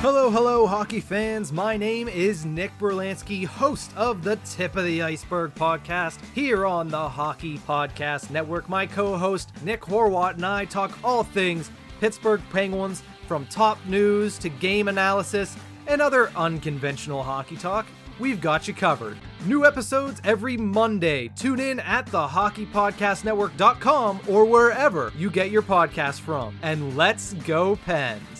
Hello, hello, hockey fans. My name is Nick Berlansky, host of the Tip of the Iceberg podcast here on the Hockey Podcast Network. My co host, Nick Horwat, and I talk all things Pittsburgh Penguins from top news to game analysis and other unconventional hockey talk. We've got you covered. New episodes every Monday. Tune in at the hockeypodcastnetwork.com or wherever you get your podcast from. And let's go, Pens.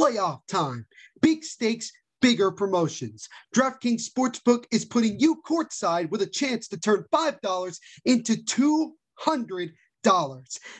Playoff time. Big stakes, bigger promotions. DraftKings Sportsbook is putting you courtside with a chance to turn $5 into $200.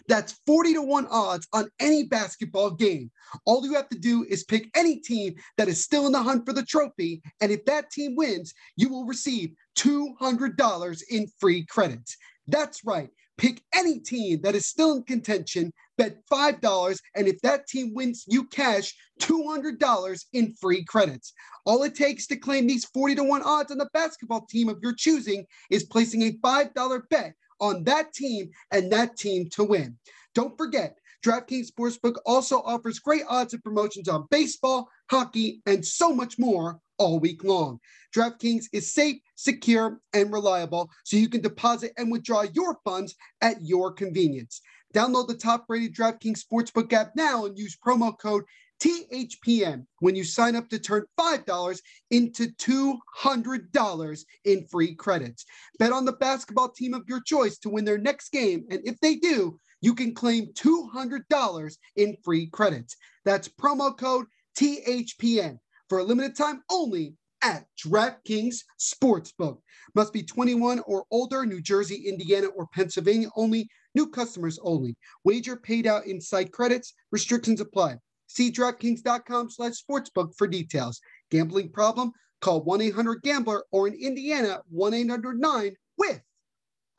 That's 40 to 1 odds on any basketball game. All you have to do is pick any team that is still in the hunt for the trophy. And if that team wins, you will receive $200 in free credits. That's right. Pick any team that is still in contention, bet $5, and if that team wins, you cash $200 in free credits. All it takes to claim these 40 to 1 odds on the basketball team of your choosing is placing a $5 bet on that team and that team to win. Don't forget, DraftKings Sportsbook also offers great odds and promotions on baseball, hockey, and so much more all week long. DraftKings is safe, secure, and reliable, so you can deposit and withdraw your funds at your convenience. Download the top rated DraftKings Sportsbook app now and use promo code THPN when you sign up to turn $5 into $200 in free credits. Bet on the basketball team of your choice to win their next game, and if they do, you can claim $200 in free credits. That's promo code THPN for a limited time only at DraftKings Sportsbook. Must be 21 or older, New Jersey, Indiana, or Pennsylvania only. New customers only. Wager paid out in site credits. Restrictions apply. See DraftKings.com slash sportsbook for details. Gambling problem? Call 1-800-GAMBLER or in Indiana, 1-800-9 with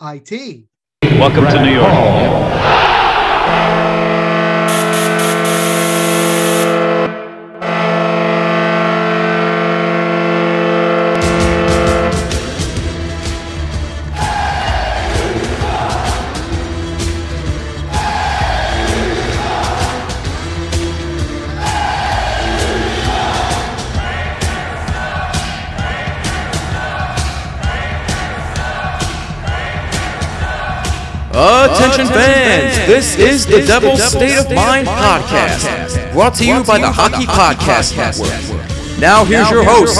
IT. Welcome to New York. This is the Devil's State of Mind podcast, brought to you by the Hockey Podcast Network. Now here's your host,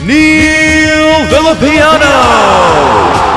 Neil Villapiano.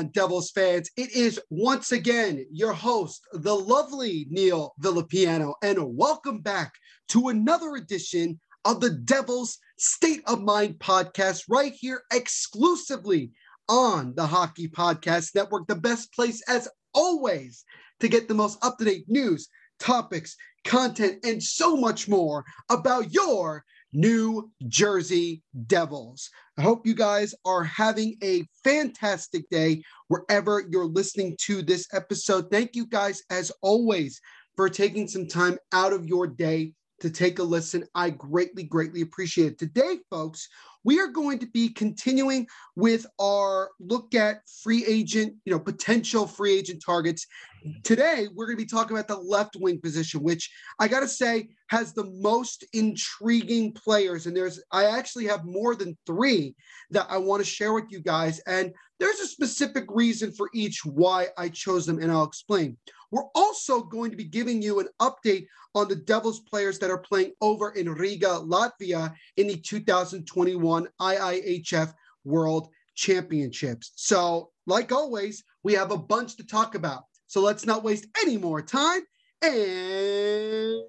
On, Devils fans? It is once again your host, the lovely Neil Villapiano, and welcome back to another edition of the Devils State of Mind podcast, right here exclusively on the Hockey Podcast Network, the best place as always to get the most up to date news, topics, content, and so much more about your New Jersey Devils. I hope you guys are having a fantastic day wherever you're listening to this episode. Thank you guys, as always, for taking some time out of your day to take a listen. I greatly, greatly appreciate it. Today, folks, we are going to be continuing with our look at free agent, you know, potential free agent targets. Today, we're going to be talking about the left wing position, which I got to say has the most intriguing players. And there's, I actually have more than three that I want to share with you guys. And there's a specific reason for each why I chose them, and I'll explain. We're also going to be giving you an update on the Devils players that are playing over in Riga, Latvia in the 2021 IIHF World Championships. So, like always, we have a bunch to talk about. So, let's not waste any more time and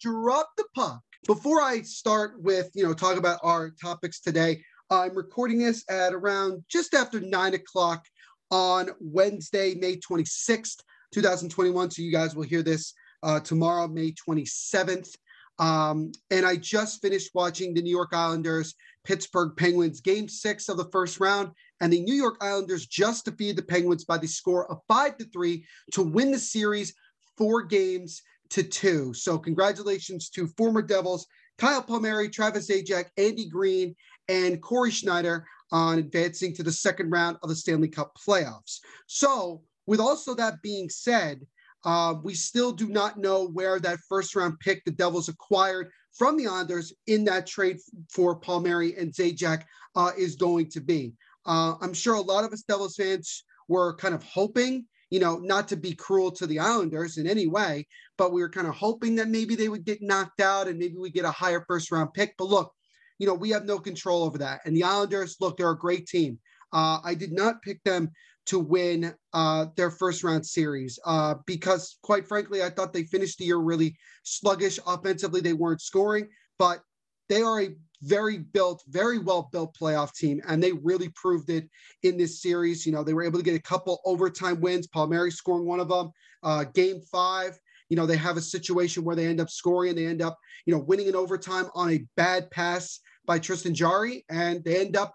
drop the puck. Before I start with, you know, talk about our topics today, I'm recording this at around just after nine o'clock on Wednesday, May 26th, 2021. So you guys will hear this uh, tomorrow, May 27th. Um, and I just finished watching the New York Islanders Pittsburgh Penguins game six of the first round. And the New York Islanders just defeated the Penguins by the score of five to three to win the series four games to two. So, congratulations to former Devils Kyle Palmieri, Travis Zajac, Andy Greene, and Corey Schneider on advancing to the second round of the Stanley Cup playoffs. So, with also that being said, uh, we still do not know where that first round pick the Devils acquired from the Islanders in that trade for Palmieri and Zajac uh, is going to be. Uh, I'm sure a lot of us Devils fans were kind of hoping, you know, not to be cruel to the Islanders in any way, but we were kind of hoping that maybe they would get knocked out and maybe we get a higher first round pick. But look, you know, we have no control over that. And the Islanders, look, they're a great team. Uh, I did not pick them to win uh, their first round series uh, because, quite frankly, I thought they finished the year really sluggish. Offensively, they weren't scoring, but they are a very built, very well built playoff team, and they really proved it in this series. You know, they were able to get a couple overtime wins. Palmieri scoring one of them. Uh, game five, you know, they have a situation where they end up scoring and they end up, you know, winning in overtime on a bad pass by Tristan Jarry, and they end up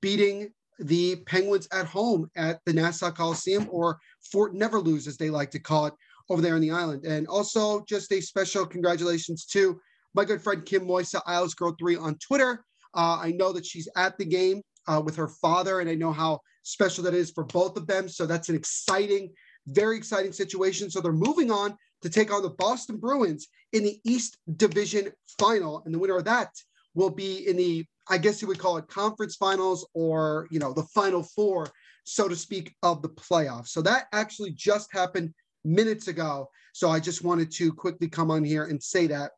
beating the Penguins at home at the Nassau Coliseum or Fort Never Lose, as they like to call it over there on the island. And also, just a special congratulations to my good friend Kim Moisa, Isles Girl 3 on Twitter. Uh, I know that she's at the game uh, with her father, and I know how special that is for both of them. So that's an exciting, very exciting situation. So they're moving on to take on the Boston Bruins in the East Division final. And the winner of that will be in the I guess you would call it conference finals or, you know, the final four, so to speak, of the playoffs. So that actually just happened minutes ago. So I just wanted to quickly come on here and say that.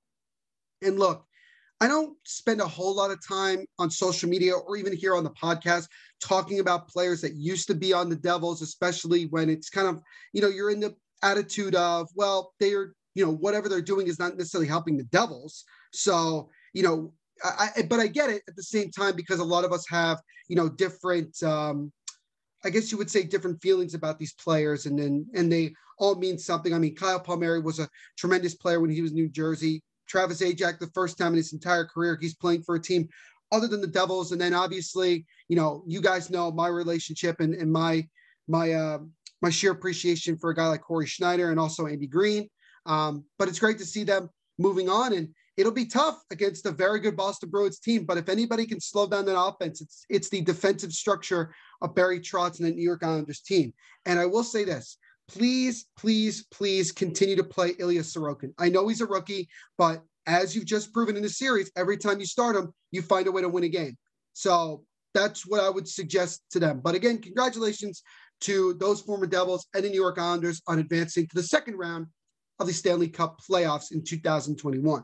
And look, I don't spend a whole lot of time on social media or even here on the podcast talking about players that used to be on the Devils, especially when it's kind of, you know, you're in the attitude of, well, they're, you know, whatever they're doing is not necessarily helping the Devils. So, you know, I, but I get it at the same time because a lot of us have, you know, different, um, I guess you would say different feelings about these players and then, and they all mean something. I mean, Kyle Palmieri was a tremendous player when he was in New Jersey. Travis Zajac, the first time in his entire career, he's playing for a team other than the Devils. And then obviously, you know, you guys know my relationship and, and my, my, uh, my sheer appreciation for a guy like Cory Schneider and also Andy Greene. Um, but it's great to see them moving on. And it'll be tough against a very good Boston Bruins team. But if anybody can slow down that offense, it's it's the defensive structure of Barry Trotz and the New York Islanders team. And I will say this: please, please, please continue to play Ilya Sorokin. I know he's a rookie, but as you've just proven in the series, every time you start him, you find a way to win a game. So that's what I would suggest to them. But again, congratulations to those former Devils and the New York Islanders on advancing to the second round of the Stanley Cup playoffs in 2021.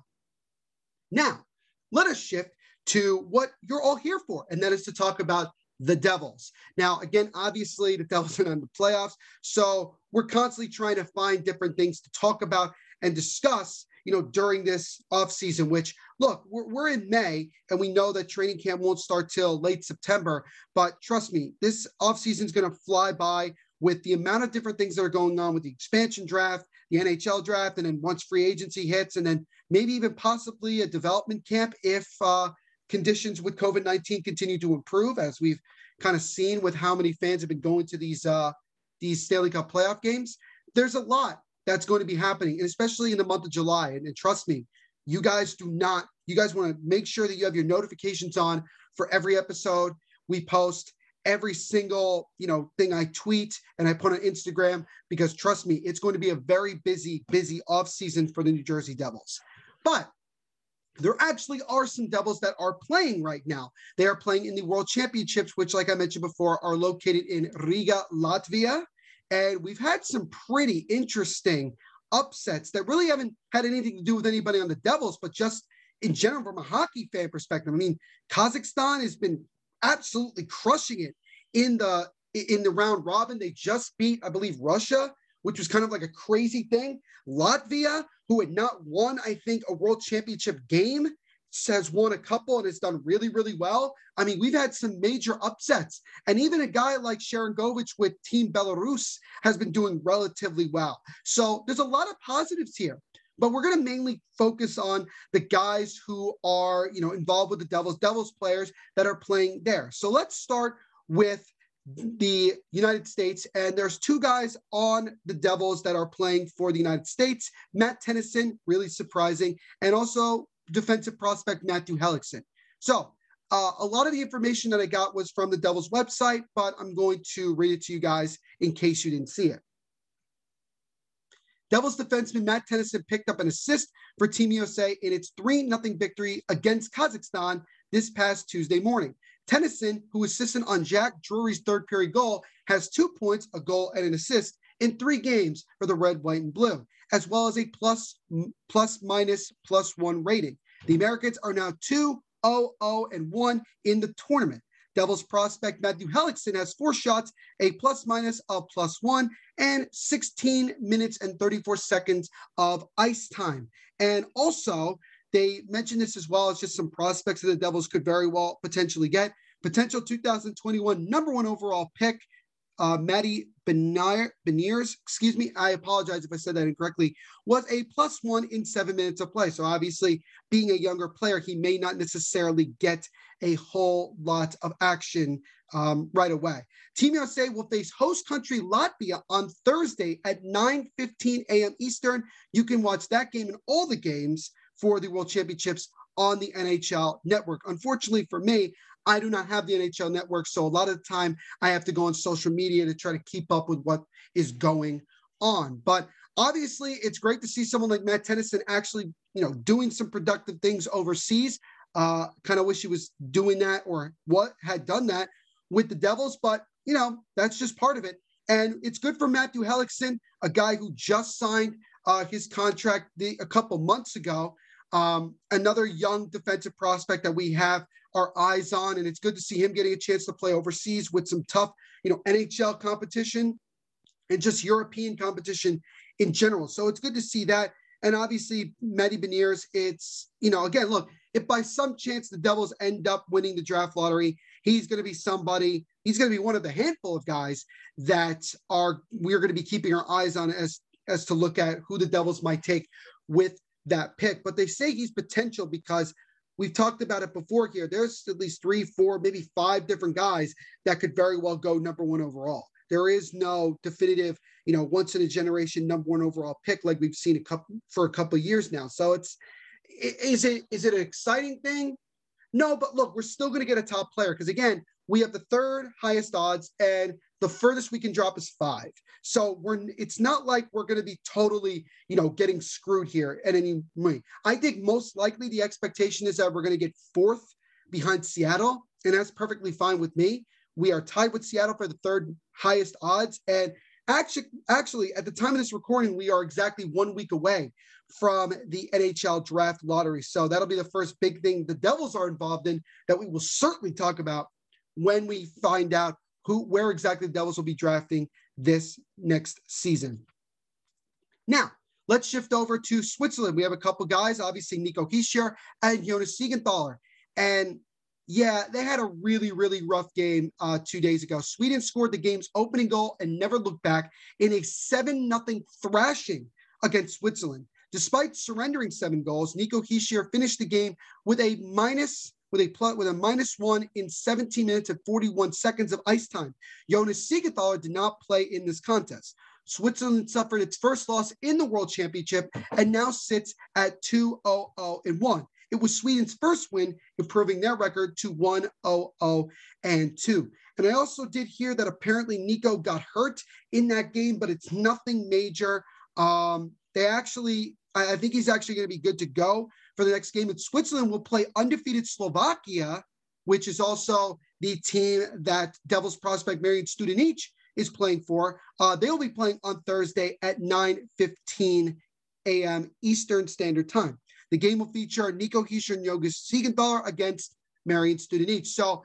Now, let us shift to what you're all here for, and that is to talk about the Devils. Now, again, obviously, the Devils are in the playoffs, so we're constantly trying to find different things to talk about and discuss, you know, during this offseason, which look, we're, we're in May and we know that training camp won't start till late September. But trust me, this offseason is going to fly by with the amount of different things that are going on with the expansion draft, the NHL draft, and then once free agency hits, and then maybe even possibly a development camp if uh, conditions with COVID 19 continue to improve, as we've kind of seen with how many fans have been going to these uh, these Stanley Cup playoff games. There's a lot that's going to be happening, and especially in the month of July. And, and trust me, you guys do not. You guys want to make sure that you have your notifications on for every episode we post every single you know thing I tweet and I put on Instagram because trust me, it's going to be a very busy, busy off season for the New Jersey Devils. But there actually are some Devils that are playing right now. They are playing in the World Championships, which, like I mentioned before, are located in Riga, Latvia. And we've had some pretty interesting upsets that really haven't had anything to do with anybody on the Devils, but just in general from a hockey fan perspective. I mean, Kazakhstan has been absolutely crushing it in the in the round robin. They just beat, I believe, Russia, which was kind of like a crazy thing. Latvia, who had not won, I think, a world championship game, has won a couple and has done really, really well. I mean, we've had some major upsets. And even a guy like Sharangovich with Team Belarus has been doing relatively well. So there's a lot of positives here. but we're going to mainly focus on the guys who are, you know, involved with the Devils, Devils players that are playing there. So let's start with the United States. And there's two guys on the Devils that are playing for the United States Matt Tennyson, really surprising, and also defensive prospect Matthew Hellickson. So uh, a lot of the information that I got was from the Devils website, but I'm going to read it to you guys in case you didn't see it. Devils defenseman Matt Tennyson picked up an assist for Team USA in its 3 0 victory against Kazakhstan this past Tuesday morning. Tennyson, who assisted on Jack Drury's third period goal, has two points, a goal, and an assist in three games for the red, white, and blue, as well as a plus, plus minus plus one rating. The Americans are now 2 0 0 and 1 in the tournament. Devils prospect Matthew Hellickson has four shots, a plus minus of plus one, and 16 minutes and 34 seconds of ice time. And also, they mentioned this as well as just some prospects that the Devils could very well potentially get. Potential 2021 number one overall pick, uh, Matty Beniers, excuse me, I apologize if I said that incorrectly, was a plus one in seven minutes of play. So obviously, being a younger player, he may not necessarily get a whole lot of action um, right away. Team USA will face host country Latvia on Thursday at 9:15 a.m. Eastern. You can watch that game and all the games for the World Championships on the NHL network. Unfortunately for me, I do not have the NHL network, so a lot of the time I have to go on social media to try to keep up with what is going on. But obviously, it's great to see someone like Matt Tennyson actually, you know, doing some productive things overseas. Uh, kind of wish he was doing that or what had done that with the Devils, but you know, that's just part of it. And it's good for Matthew Hellickson, a guy who just signed uh, his contract the, a couple months ago. Um, another young defensive prospect that we have our eyes on, and it's good to see him getting a chance to play overseas with some tough, you know, NHL competition and just European competition in general. So it's good to see that. And obviously, Matty Beniers, it's, you know, again, look, if by some chance the Devils end up winning the draft lottery, he's going to be somebody, he's going to be one of the handful of guys that are, we're going to be keeping our eyes on as, as to look at who the Devils might take with that pick. But they say he's potential because we've talked about it before here. There's at least three, four, maybe five different guys that could very well go number one overall. There is no definitive, you know, once in a generation number one overall pick like we've seen a couple for a couple years now. So it's is it is it an exciting thing? No, but look, we're still going to get a top player because again, we have the third highest odds, and the furthest we can drop is five. So we're it's not like we're going to be totally, you know, getting screwed here at any. I think most likely the expectation is that we're going to get fourth behind Seattle, and that's perfectly fine with me. We are tied with Seattle for the third highest odds, and actually, actually, at the time of this recording, we are exactly one week away from the NHL draft lottery. So that'll be the first big thing the Devils are involved in that we will certainly talk about when we find out who where exactly the Devils will be drafting this next season. Now, let's shift over to Switzerland. We have a couple guys, obviously Nico Hischier and Jonas Siegenthaler. And yeah, they had a really, really rough game uh, two days ago. Sweden scored the game's opening goal and never looked back in a 7 0 thrashing against Switzerland. Despite surrendering seven goals, Nico Hischier finished the game with a minus with a plus, with a minus one in 17 minutes and 41 seconds of ice time. Jonas Siegenthaler did not play in this contest. Switzerland suffered its first loss in the World Championship and now sits at 2 0 and 1. It was Sweden's first win, improving their record to 1 0 and 2. And I also did hear that apparently Nico got hurt in that game, but it's nothing major. Um, they actually, I think he's actually going to be good to go for the next game. And Switzerland will play undefeated Slovakia, which is also the team that Devils prospect Marian Studenic is playing for. Uh, they will be playing on Thursday at 9:15 a.m. Eastern Standard Time. The game will feature Nico Hischier and Jonas Siegenthaler against Marian Studenic. So,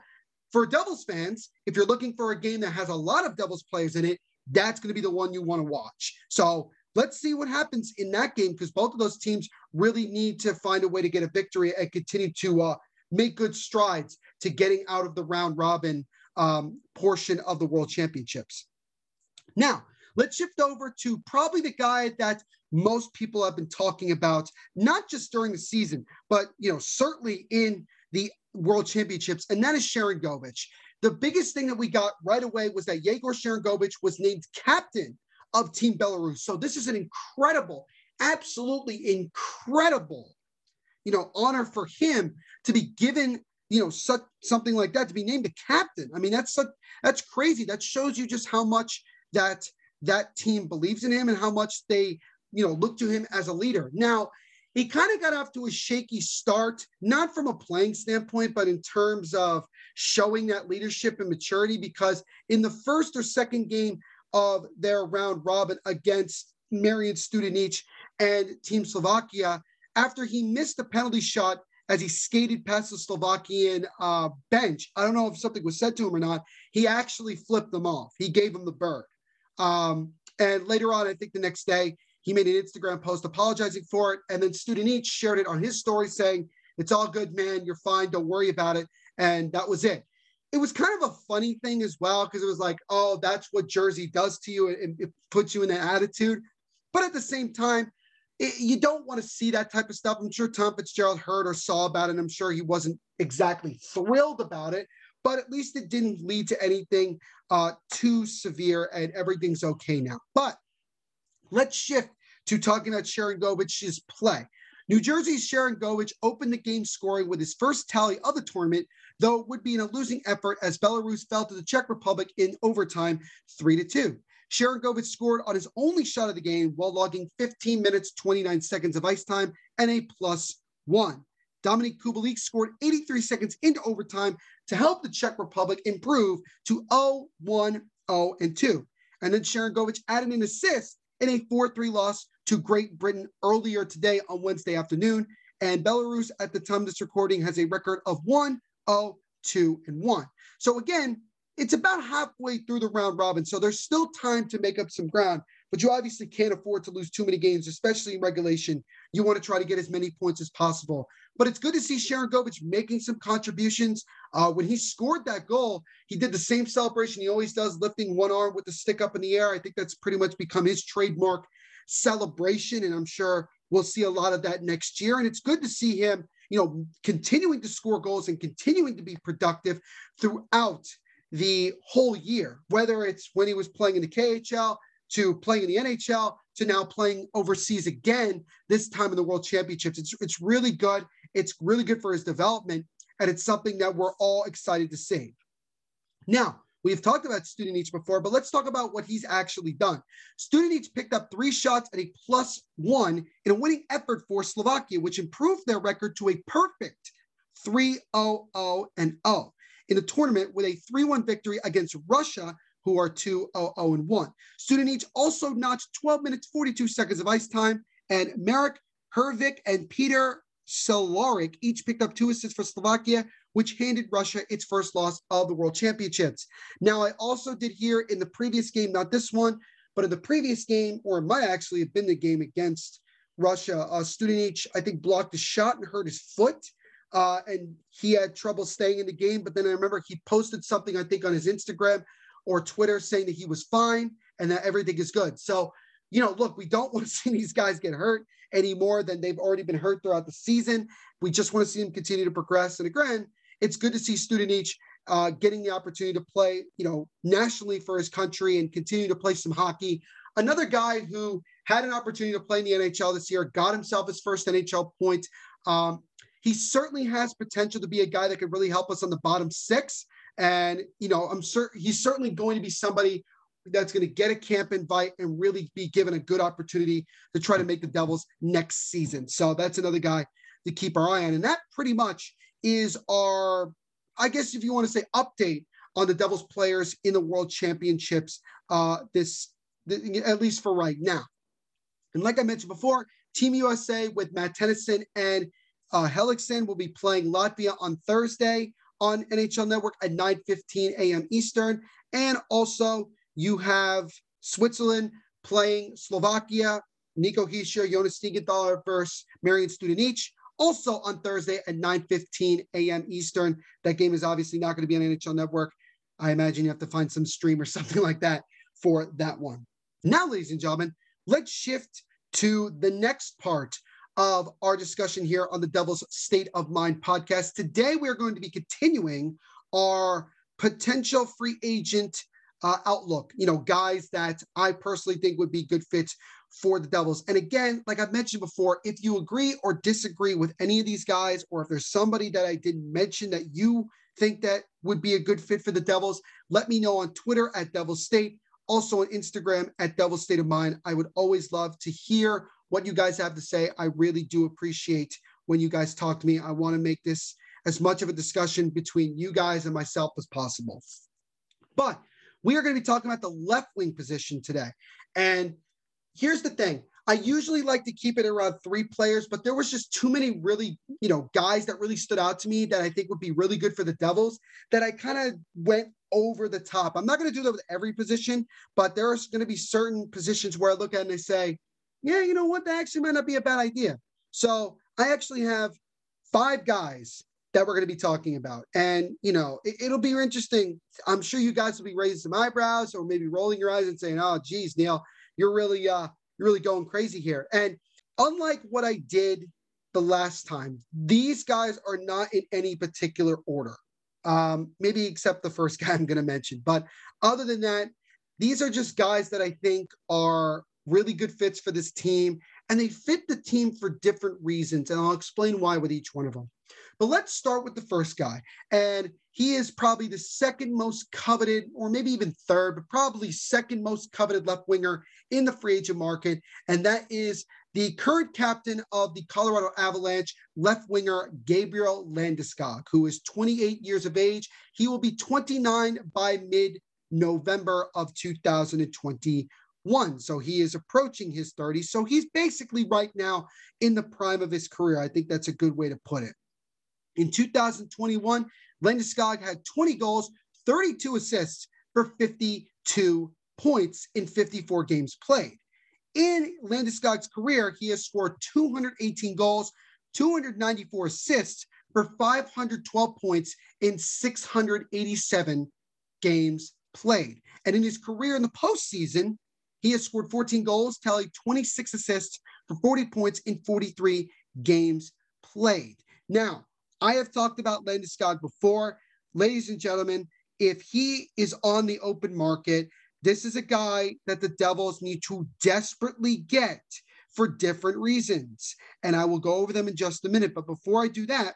for Devils fans, if you're looking for a game that has a lot of Devils players in it, that's going to be the one you want to watch. So Let's see what happens in that game because both of those teams really need to find a way to get a victory and continue to uh, make good strides to getting out of the round robin um, portion of the World Championships. Now, let's shift over to probably the guy that most people have been talking about, not just during the season, but you know, certainly in the World Championships, and that is Sharangovich. The biggest thing that we got right away was that Yegor Sharangovich was named captain of Team Belarus. So this is an incredible, absolutely incredible, you know, honor for him to be given, you know, such something like that to be named the captain. I mean, that's such, that's crazy. That shows you just how much that that team believes in him and how much they, you know, look to him as a leader. Now, he kind of got off to a shaky start, not from a playing standpoint, but in terms of showing that leadership and maturity. Because in the first or second game of their round robin against Marian Studenic and Team Slovakia, after he missed a penalty shot as he skated past the Slovakian uh, bench, I don't know if something was said to him or not. He actually flipped them off. He gave him the bird. Um, and later on, I think the next day, he made an Instagram post apologizing for it. And then Studenic shared it on his story saying, It's all good, man. You're fine. Don't worry about it. And that was it. It was kind of a funny thing as well, because it was like, Oh, that's what Jersey does to you. And it puts you in that attitude. But at the same time, it, you don't want to see that type of stuff. I'm sure Tom Fitzgerald heard or saw about it. I'm sure he wasn't exactly thrilled about it, but at least it didn't lead to anything uh, too severe and everything's okay now. But Let's shift to talking about Sharangovich's play. New Jersey's Sharangovich opened the game scoring with his first tally of the tournament, though it would be in a losing effort as Belarus fell to the Czech Republic in overtime 3 to 2. Sharangovich scored on his only shot of the game while logging 15 minutes, 29 seconds of ice time and a plus one. Dominik Kubalik scored 83 seconds into overtime to help the Czech Republic improve to 0 1 0 and 2. And then Sharangovich added an assist in a 4 3 loss to Great Britain earlier today on Wednesday afternoon. And Belarus, at the time of this recording, has a record of 1 0 2 and 1. So again, it's about halfway through the round robin. So there's still time to make up some ground, but you obviously can't afford to lose too many games, especially in regulation. You want to try to get as many points as possible. But it's good to see Sharangovich making some contributions. Uh, when he scored that goal, he did the same celebration he always does, lifting one arm with the stick up in the air. I think that's pretty much become his trademark celebration. And I'm sure we'll see a lot of that next year. And it's good to see him, you know, continuing to score goals and continuing to be productive throughout the whole year, whether it's when he was playing in the KHL to playing in the NHL to now playing overseas again, this time in the World Championships. It's, it's really good. It's really good for his development, and it's something that we're all excited to see. Now, we've talked about Studenic before, but let's talk about what he's actually done. Studenic picked up three shots at a plus one in a winning effort for Slovakia, which improved their record to a perfect 3 0 0 and 0 in the tournament with a 3 1 victory against Russia, who are 2 0 0 and 1. Studenic also notched 12 minutes, 42 seconds of ice time, and Marek Hrivik and Peter Cehlarik each picked up two assists for Slovakia, which handed Russia its first loss of the World Championships. Now, I also did hear in the previous game, not this one, but in the previous game, or it might actually have been the game against Russia, uh, Studenic, I think, blocked a shot and hurt his foot. Uh, and he had trouble staying in the game. But then I remember he posted something, I think, on his Instagram or Twitter saying that he was fine and that everything is good. So, you know, look, we don't want to see these guys get hurt any more than they've already been hurt throughout the season. We just want to see them continue to progress. And again, it's good to see Studenic uh, getting the opportunity to play, you know, nationally for his country and continue to play some hockey. Another guy who had an opportunity to play in the NHL this year, got himself his first NHL point. Um, he certainly has potential to be a guy that could really help us on the bottom six. And, you know, I'm certain he's certainly going to be somebody that's going to get a camp invite and really be given a good opportunity to try to make the Devils next season. So that's another guy to keep our eye on. And that pretty much is our, I guess, if you want to say update on the Devils players in the World Championships, uh, this, the, at least for right now. And like I mentioned before, Team USA with Matt Tennyson and uh, will be playing Latvia on Thursday on NHL Network at 9:15 a.m. Eastern, and also you have Switzerland playing Slovakia, Nico Hischier, Jonas Siegenthaler versus Marian Studenic. Also on Thursday at 9:15 a.m. Eastern. That game is obviously not going to be on NHL Network. I imagine you have to find some stream or something like that for that one. Now, ladies and gentlemen, let's shift to the next part of our discussion here on the Devil's State of Mind podcast. Today, we're going to be continuing our potential free agent uh, outlook. You know, guys that I personally think would be good fits for the Devils. And again, like I've mentioned before, if you agree or disagree with any of these guys, or if there's somebody that I didn't mention that you think that would be a good fit for the Devils, let me know on Twitter at Devil State, also on Instagram at Devil State of Mind. I would always love to hear what you guys have to say. I really do appreciate when you guys talk to me. I want to make this as much of a discussion between you guys and myself as possible. But we are going to be talking about the left wing position today. And here's the thing I usually like to keep it around three players, but there was just too many really, you know, guys that really stood out to me that I think would be really good for the Devils that I kind of went over the top. I'm not going to do that with every position, but there are going to be certain positions where I look at and I say, yeah, you know what, that actually might not be a bad idea. So I actually have five guys that we're going to be talking about. And, you know, it, will be interesting. I'm sure you guys will be raising some eyebrows or maybe rolling your eyes and saying, oh, geez, Neil, you're really uh you're really going crazy here. And unlike what I did the last time, these guys are not in any particular order. Um, maybe except the first guy I'm going to mention. But other than that, these are just guys that I think are really good fits for this team. And they fit the team for different reasons. And I'll explain why with each one of them. But let's start with the first guy. And he is probably the second most coveted, or maybe even third, but probably second most coveted left winger in the free agent market. And that is the current captain of the Colorado Avalanche, left winger Gabriel Landeskog, who is 28 years of age. He will be 29 by mid November of 2021. So he is approaching his 30s. So he's basically right now in the prime of his career. I think that's a good way to put it. In 2021, Landeskog had 20 goals, 32 assists for 52 points in 54 games played. In Landeskog's career, he has scored 218 goals, 294 assists for 512 points in 687 games played. And in his career in the postseason, he has scored 14 goals, tallied 26 assists for 40 points in 43 games played. Now, I have talked about Landeskog before. Ladies and gentlemen, if he is on the open market, this is a guy that the Devils need to desperately get for different reasons. And I will go over them in just a minute. But before I do that,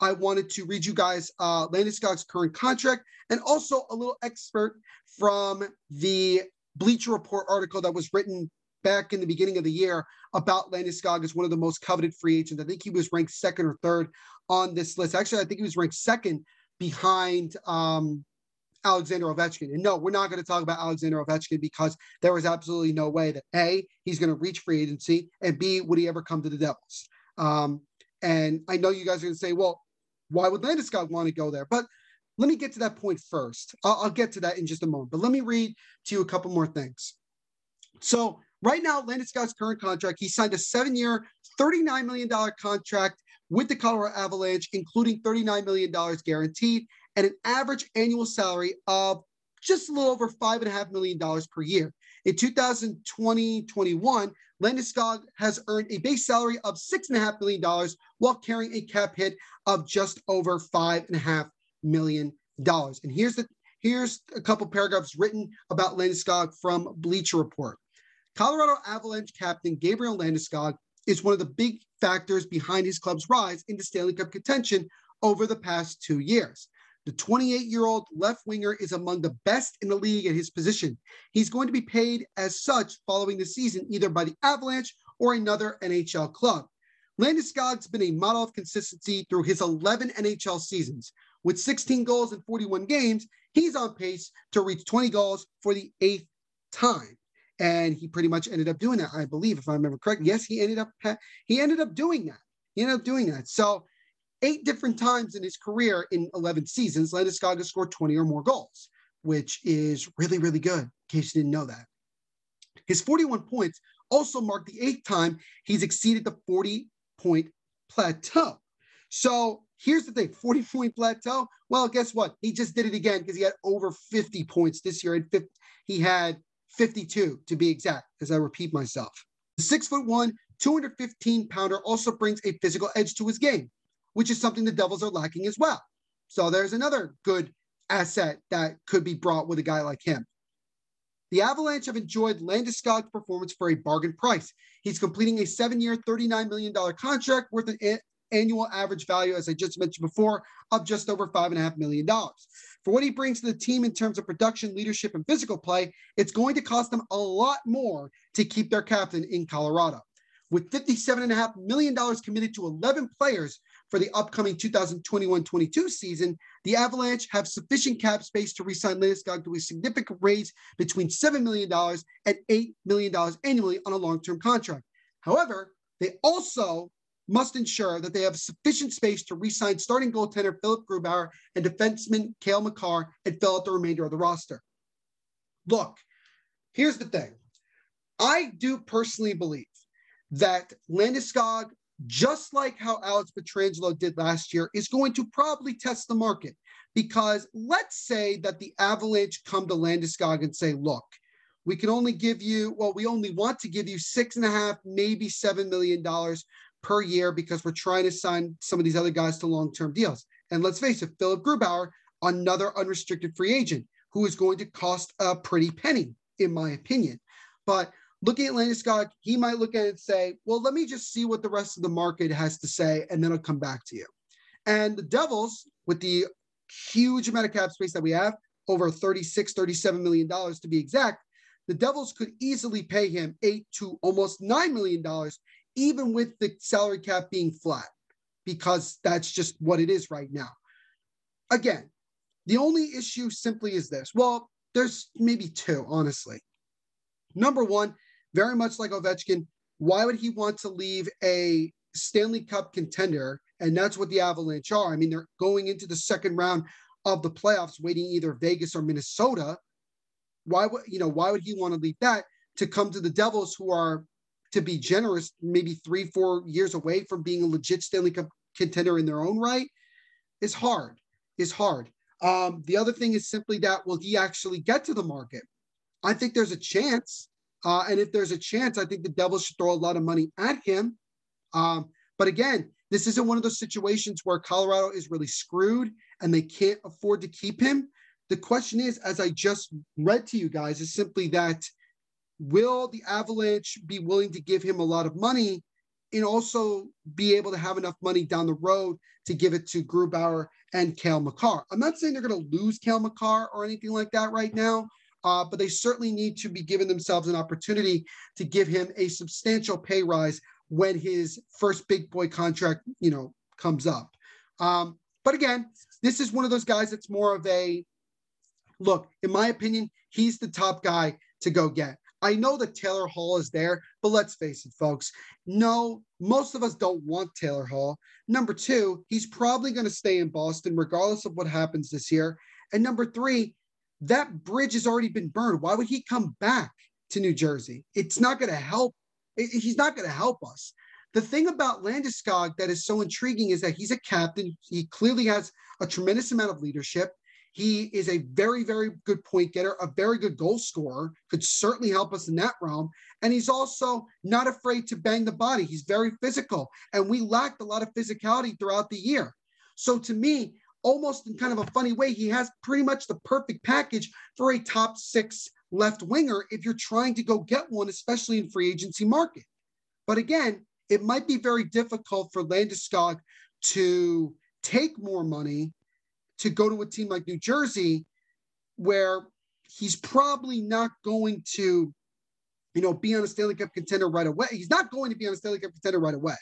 I wanted to read you guys uh, Landeskog's current contract and also a little expert from the Bleacher Report article that was written back in the beginning of the year about Landeskog as one of the most coveted free agents. I think he was ranked second or third on this list. Actually, I think he was ranked second behind um, Alexander Ovechkin. And no, we're not going to talk about Alexander Ovechkin because there was absolutely no way that A, he's going to reach free agency, and B, would he ever come to the Devils? Um, and I know you guys are going to say, well, why would Landeskog want to go there? But let me get to that point first. I'll, I'll get to that in just a moment. But let me read to you a couple more things. So right now, Landeskog's current contract, he signed a seven-year, $39 million contract with the Colorado Avalanche, including $39 million guaranteed and an average annual salary of just a little over $5.5 million per year. In 2020 21, Scott has earned a base salary of $6.5 million while carrying a cap hit of just over $5.5 million. And here's the here's a couple paragraphs written about Landeskog from Bleacher Report. Colorado Avalanche captain Gabriel Landeskog is one of the big factors behind his club's rise into Stanley Cup contention over the past two years. The 28 year old left winger is among the best in the league at his position. He's going to be paid as such following the season, either by the Avalanche or another NHL club. Landeskog's been a model of consistency through his 11 NHL seasons. With 16 goals in 41 games, he's on pace to reach 20 goals for the eighth time and he pretty much ended up doing that i believe if i remember correct, yes he ended up he ended up doing that. He ended up doing that. So eight different times in his career in 11 seasons landeskog scored 20 or more goals which is really really good in case you didn't know that. His 41 points also marked the eighth time he's exceeded the 40 point plateau. So here's the thing 40 point plateau well guess what? He just did it again because he had over 50 points this year And he had 52 to be exact, as I repeat myself. The six foot one, 215 pounder also brings a physical edge to his game, which is something the Devils are lacking as well. So there's another good asset that could be brought with a guy like him. The Avalanche have enjoyed Landeskog's performance for a bargain price. He's completing a seven-year, $39 million contract worth an annual average value, as I just mentioned before, of just over $5.5 million. For what he brings to the team in terms of production, leadership, and physical play, it's going to cost them a lot more to keep their captain in Colorado. With $57.5 million committed to 11 players for the upcoming 2021-22 season, the Avalanche have sufficient cap space to re-sign Landeskog to a significant raise between $7 million and $8 million annually on a long-term contract. However, they also must ensure that they have sufficient space to re-sign starting goaltender Philipp Grubauer and defenseman Cale Makar and fill out the remainder of the roster. Look, here's the thing. I do personally believe that Landeskog just like how Alex Pietrangelo did last year, is going to probably test the market. Because let's say that the Avalanche come to Landeskog and say, look, we can only give you, well, we only want to give you six and a half, maybe seven million dollars per year because we're trying to sign some of these other guys to long-term deals. And let's face it, Philipp Grubauer, another unrestricted free agent who is going to cost a pretty penny, in my opinion. But looking at Landeskog, he might look at it and say, well, let me just see what the rest of the market has to say, and then I'll come back to you. And the Devils, with the huge amount of cap space that we have, over 36, 37 million dollars to be exact, the Devils could easily pay him eight to almost nine million dollars, even with the salary cap being flat, because that's just what it is right now. Again, the only issue simply is this. Well, there's maybe two, honestly. Number one, very much like Ovechkin, why would he want to leave a Stanley Cup contender? And that's what the Avalanche are. I mean, they're going into the second round of the playoffs, waiting either Vegas or Minnesota. Why would you know? Why would he want to leave that to come to the Devils, who are, to be generous, maybe three, four years away from being a legit Stanley Cup contender in their own right? Is hard. Is hard. Um, the other thing is simply that will he actually get to the market? I think there's a chance. Uh, and if there's a chance, I think the Devils should throw a lot of money at him. Um, but again, this isn't one of those situations where Colorado is really screwed and they can't afford to keep him. The question is, as I just read to you guys, is simply that will the Avalanche be willing to give him a lot of money and also be able to have enough money down the road to give it to Grubauer and Cale Makar? I'm not saying they're going to lose Cale Makar or anything like that right now, uh, but they certainly need to be giving themselves an opportunity to give him a substantial pay rise when his first big boy contract, you know, comes up. Um, but again, this is one of those guys that's more of a look. In my opinion, he's the top guy to go get. I know that Taylor Hall is there, but let's face it, folks. No, most of us don't want Taylor Hall. Number two, he's probably going to stay in Boston regardless of what happens this year. And number three, that bridge has already been burned. Why would he come back to New Jersey? It's not going to help. He's not going to help us. The thing about Landeskog that is so intriguing is that he's a captain. He clearly has a tremendous amount of leadership. He is a very, very good point getter, a very good goal scorer, could certainly help us in that realm. And he's also not afraid to bang the body. He's very physical. And we lacked a lot of physicality throughout the year. So to me, almost in kind of a funny way, he has pretty much the perfect package for a top six left winger if you're trying to go get one, especially in free agency market. But again, it might be very difficult for Landeskog to take more money to go to a team like New Jersey, where he's probably not going to, you know, be on a Stanley Cup contender right away. He's not going to be on a Stanley Cup contender right away,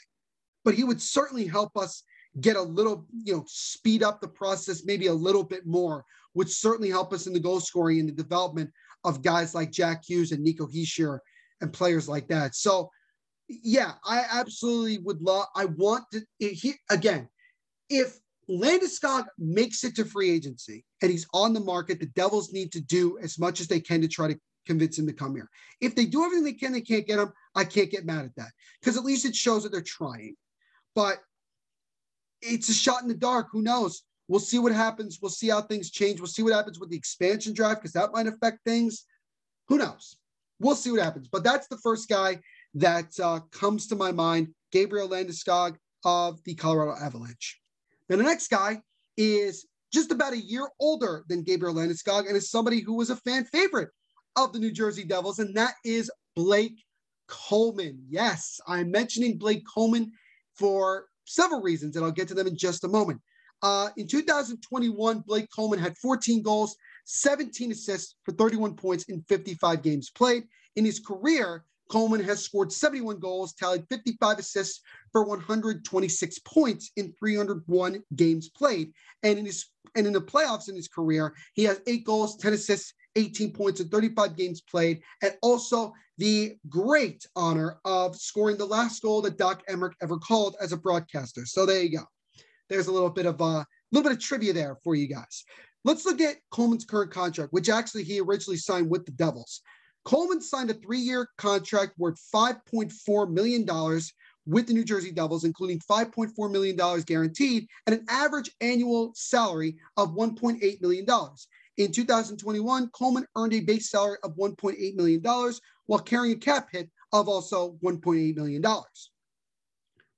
but he would certainly help us get a little, you know, speed up the process maybe a little bit more, which certainly help us in the goal scoring and the development of guys like Jack Hughes and Nico Hischier and players like that. So, yeah, I absolutely would love. I want to. He, again, if Landeskog makes it to free agency and he's on the market, the Devils need to do as much as they can to try to convince him to come here. If they do everything they can, they can't get him. I can't get mad at that because at least it shows that they're trying. But it's a shot in the dark. Who knows? We'll see what happens. We'll see how things change. We'll see what happens with the expansion draft because that might affect things. Who knows? we'll see what happens. But that's the first guy that uh, comes to my mind Gabriel Landeskog of the Colorado Avalanche. Then the next guy is just about a year older than Gabriel Landeskog and is somebody who was a fan favorite of the New Jersey Devils, and that is Blake Coleman. Yes, I'm mentioning Blake Coleman for several reasons, and I'll get to them in just a moment. Uh, in 2021, Blake Coleman had 14 goals, 17 assists for 31 points in 55 games played. In his career, Coleman has scored 71 goals, tallied 55 assists for 126 points in 301 games played. And in his and in the playoffs in his career, he has eight goals, 10 assists, 18 points in 35 games played, and also the great honor of scoring the last goal that Doc Emrick ever called as a broadcaster. So there you go. There's a little bit of a uh, little bit of trivia there for you guys. Let's look at Coleman's current contract, which actually he originally signed with the Devils. Coleman signed a three-year contract worth $5.4 million with the New Jersey Devils, including $5.4 million guaranteed and an average annual salary of $1.8 million. In 2021, Coleman earned a base salary of $1.8 million while carrying a cap hit of also $1.8 million.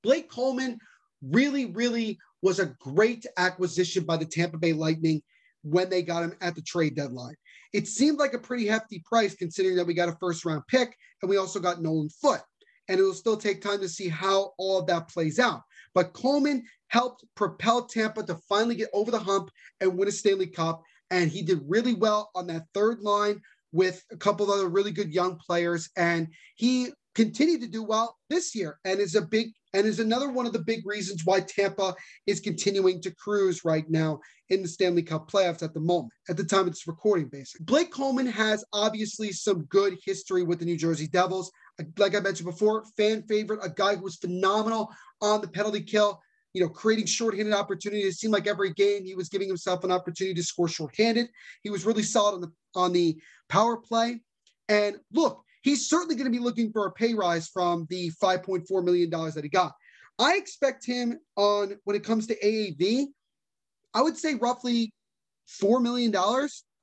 Blake Coleman really, really was a great acquisition by the Tampa Bay Lightning when they got him at the trade deadline. It seemed like a pretty hefty price considering that we got a first round pick and we also got Nolan Foote. And it will still take time to see how all that plays out. But Coleman helped propel Tampa to finally get over the hump and win a Stanley Cup. And he did really well on that third line with a couple of other really good young players. And he continued to do well this year and is a big and is another one of the big reasons why Tampa is continuing to cruise right now in the Stanley Cup playoffs at the moment, at the time it's recording, basically. Blake Coleman has obviously some good history with the New Jersey Devils. Like I mentioned before, fan favorite, a guy who was phenomenal on the penalty kill, you know, creating shorthanded opportunities. It seemed like every game he was giving himself an opportunity to score shorthanded. He was really solid on the on the power play. And look, he's certainly going to be looking for a pay rise from the $5.4 million that he got. I expect him on when it comes to AAV, I would say roughly $4 million.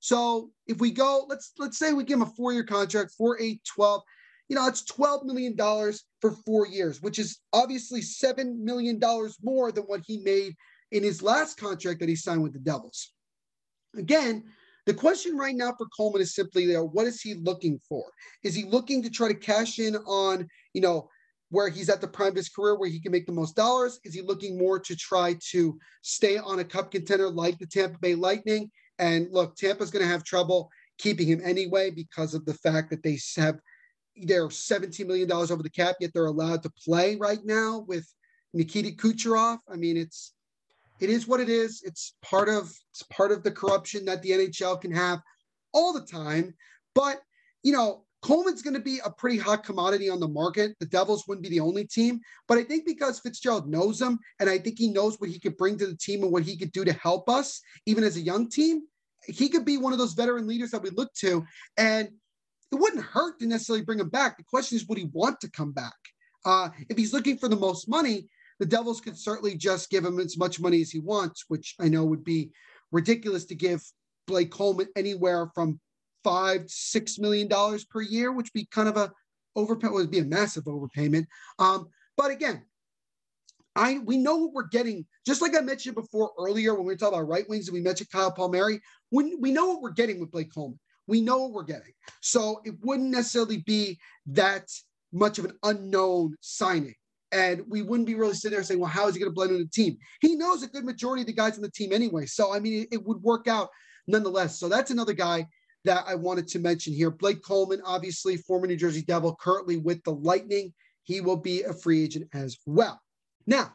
So if we go, let's let's say we give him a four-year contract, four, eight, 12, you know, it's $12 million for four years, which is obviously $7 million more than what he made in his last contract that he signed with the Devils. Again, the question right now for Coleman is simply there: what is he looking for? Is he looking to try to cash in on, you know, where he's at the prime of his career, where he can make the most dollars? Is he looking more to try to stay on a cup contender like the Tampa Bay Lightning? And look, Tampa's going to have trouble keeping him anyway because of the fact that they have they're $17 million over the cap, yet they're allowed to play right now with Nikita Kucherov. I mean, it's it is what it is. It's part of it's part of the corruption that the NHL can have all the time. But you know, Coleman's going to be a pretty hot commodity on the market. The Devils wouldn't be the only team, but I think because Fitzgerald knows him, and I think he knows what he could bring to the team and what he could do to help us, even as a young team, he could be one of those veteran leaders that we look to. And it wouldn't hurt to necessarily bring him back. The question is, would he want to come back? Uh, if he's looking for the most money, the Devils could certainly just give him as much money as he wants, which I know would be ridiculous to give Blake Coleman anywhere from five six million dollars per year, which would be kind of a overpay would be a massive overpayment. Um, but again, I we know what we're getting. Just like I mentioned before earlier when we were talking about right wings and we mentioned Kyle Palmieri, when we know what we're getting with Blake Coleman. We know what we're getting. So it wouldn't necessarily be that much of an unknown signing. And we wouldn't be really sitting there saying, well, how is he going to blend in the team? He knows a good majority of the guys on the team anyway. So, I mean, it, it would work out nonetheless. So that's another guy that I wanted to mention here. Blake Coleman, obviously, former New Jersey Devil, currently with the Lightning. He will be a free agent as well. Now,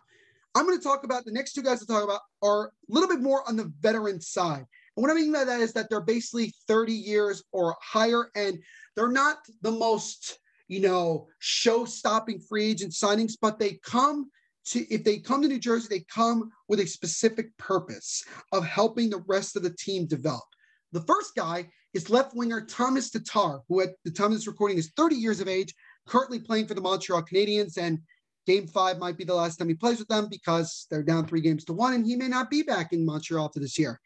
I'm going to talk about the next two guys to talk about are a little bit more on the veteran side. And what I mean by that is that they're basically 30 years or higher, and they're not the most you know, show stopping free agent signings, but they come to, if they come to New Jersey, they come with a specific purpose of helping the rest of the team develop. The first guy is left winger Thomas Tatar, who at the time of this recording is 30 years of age, currently playing for the Montreal Canadiens. And game five might be the last time he plays with them because they're down three games to one, and he may not be back in Montreal for this year.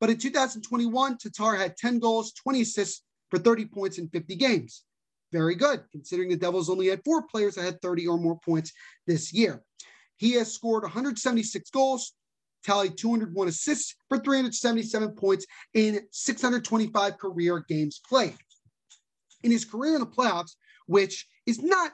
But in 2021, Tatar had 10 goals, 20 assists for 30 points in 50 games. very good considering the Devils only had four players that had 30 or more points this year. He has scored 176 goals, tallied 201 assists for 377 points in 625 career games played. In his career in the playoffs, which is not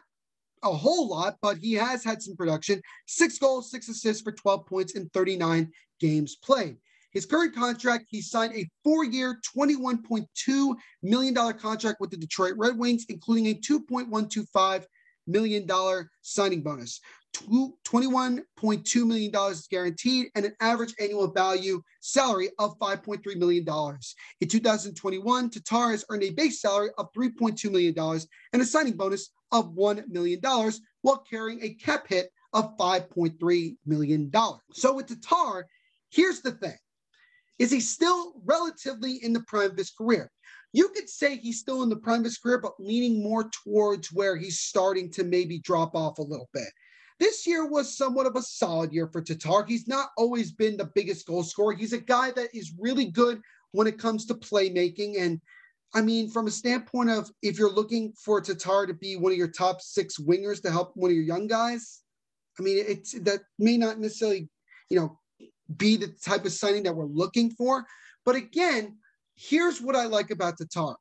a whole lot, but he has had some production. Six goals, six assists for 12 points in 39 games played. His current contract, he signed a four year, $21.2 million contract with the Detroit Red Wings, including a $2.125 million signing bonus. $21.2 million is guaranteed and an average annual value salary of $5.3 million. In 2021, Tatar has earned a base salary of $3.2 million and a signing bonus of $1 million while carrying a cap hit of $5.3 million. So with Tatar, here's the thing. Is he still relatively in the prime of his career? You could say he's still in the prime of his career, but leaning more towards where he's starting to maybe drop off a little bit. This year was somewhat of a solid year for Tatar. He's not always been the biggest goal scorer. He's a guy that is really good when it comes to playmaking. And I mean, from a standpoint of if you're looking for Tatar to be one of your top six wingers to help one of your young guys, I mean, it's that may not necessarily, you know, be the type of signing that we're looking for. But again, here's what I like about Tatar.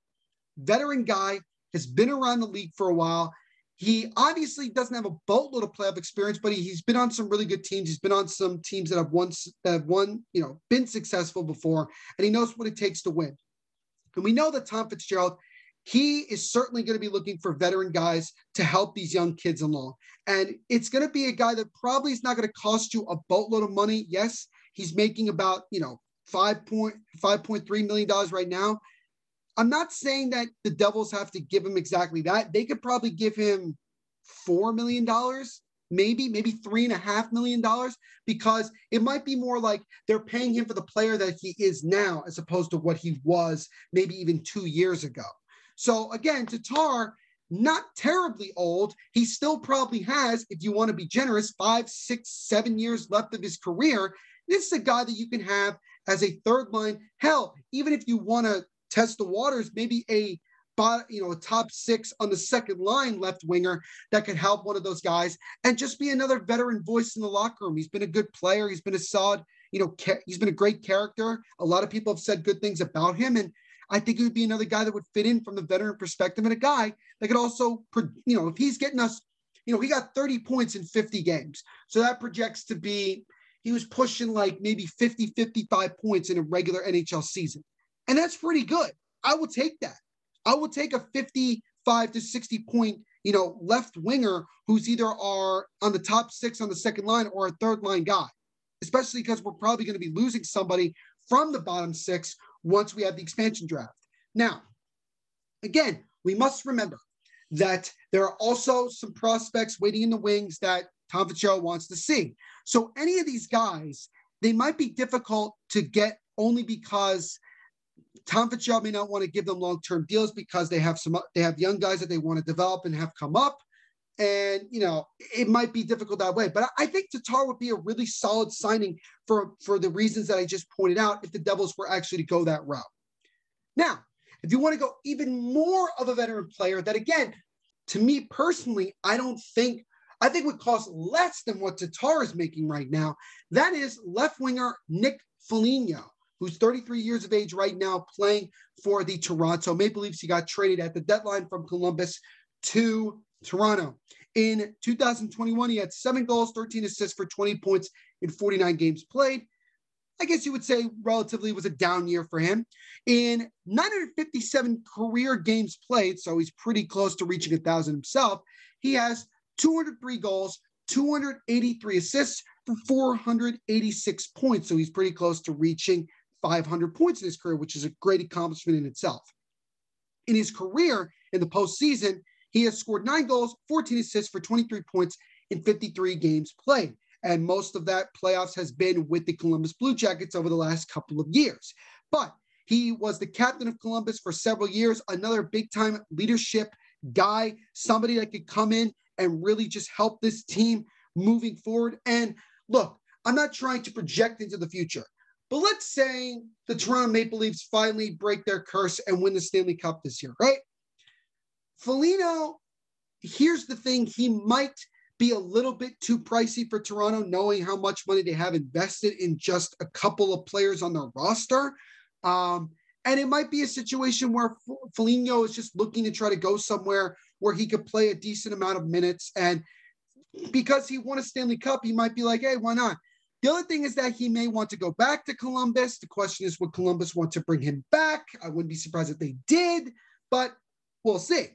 Veteran guy has been around the league for a while. He obviously doesn't have a boatload of playoff experience, but he, has been on some really good teams. He's been on some teams that have won, that have won, you know, been successful before, and he knows what it takes to win. And we know that Tom Fitzgerald, he is certainly going to be looking for veteran guys to help these young kids along. And it's going to be a guy that probably is not going to cost you a boatload of money. Yes, he's making about, you know, five point five point three million dollars right now. I'm not saying that the Devils have to give him exactly that. They could probably give him four million dollars, maybe, maybe three and a half million dollars, because it might be more like they're paying him for the player that he is now, as opposed to what he was maybe even two years ago. So again, Tatar, not terribly old. He still probably has, if you want to be generous, five, six, seven years left of his career. This is a guy that you can have as a third line. Hell, even if you want to test the waters, maybe a you know a top six on the second line left winger that could help one of those guys and just be another veteran voice in the locker room. He's been a good player. He's been a solid, you know, he's been a great character. A lot of people have said good things about him, and I think it would be another guy that would fit in from the veteran perspective and a guy that could also, you know, if he's getting us, you know, he got 30 points in 50 games, so that projects to be he was pushing like maybe 50, 55 points in a regular NHL season. And that's pretty good. I will take that. I will take a 55 to 60 point, you know, left winger who's either are on the top six on the second line or a third line guy, especially because we're probably going to be losing somebody from the bottom six once we have the expansion draft. Now, again, we must remember that there are also some prospects waiting in the wings that Tom Fitzgerald wants to see. So any of these guys, they might be difficult to get only because Tom Fitzgerald may not want to give them long-term deals because they have some they have young guys that they want to develop and have come up. And you know, it might be difficult that way. But I think Tatar would be a really solid signing for, for the reasons that I just pointed out if the Devils were actually to go that route. Now, if you want to go even more of a veteran player, that again, to me personally, I don't think I think would cost less than what Tatar is making right now. That is left winger Nick Foligno, who's 33 years of age right now, playing for the Toronto Maple Leafs. He got traded at the deadline from Columbus to Toronto. In 2021, he had seven goals, 13 assists for 20 points in 49 games played. I guess you would say relatively was a down year for him. In 957 career games played, so he's pretty close to reaching a thousand himself, he has 203 goals, 283 assists for 486 points. So he's pretty close to reaching 500 points in his career, which is a great accomplishment in itself. In his career in the postseason, he has scored nine goals, 14 assists for 23 points in 53 games played. And most of that playoffs has been with the Columbus Blue Jackets over the last couple of years. But he was the captain of Columbus for several years, another big time leadership guy, somebody that could come in and really just help this team moving forward. And look, I'm not trying to project into the future, but let's say the Toronto Maple Leafs finally break their curse and win the Stanley Cup this year, right? Foligno, here's the thing: he might be a little bit too pricey for Toronto, knowing how much money they have invested in just a couple of players on their roster. Um, and it might be a situation where Foligno is just looking to try to go somewhere where he could play a decent amount of minutes. And because he won a Stanley Cup, he might be like, hey, why not? The other thing is that he may want to go back to Columbus. The question is, would Columbus want to bring him back? I wouldn't be surprised if they did, but we'll see.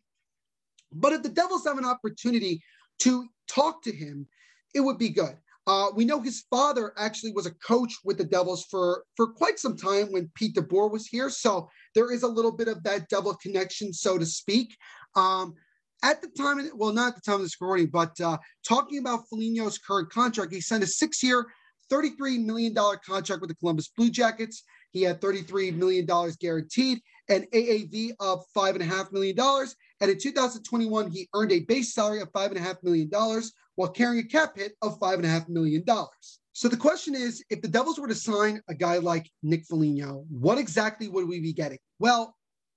But if the Devils have an opportunity to talk to him, it would be good. Uh, we know his father actually was a coach with the Devils for for quite some time when Pete DeBoer was here, so there is a little bit of that Devil connection, so to speak. Um, at the time, well, not at the time of this recording, but uh, talking about Foligno's current contract, he signed a six-year, $33 million contract with the Columbus Blue Jackets. He had $33 million guaranteed, an AAV of $5.5 million. And in 2021, he earned a base salary of $5.5 million while carrying a cap hit of $5.5 million. So the question is if the Devils were to sign a guy like Nick Foligno, what exactly would we be getting? Well,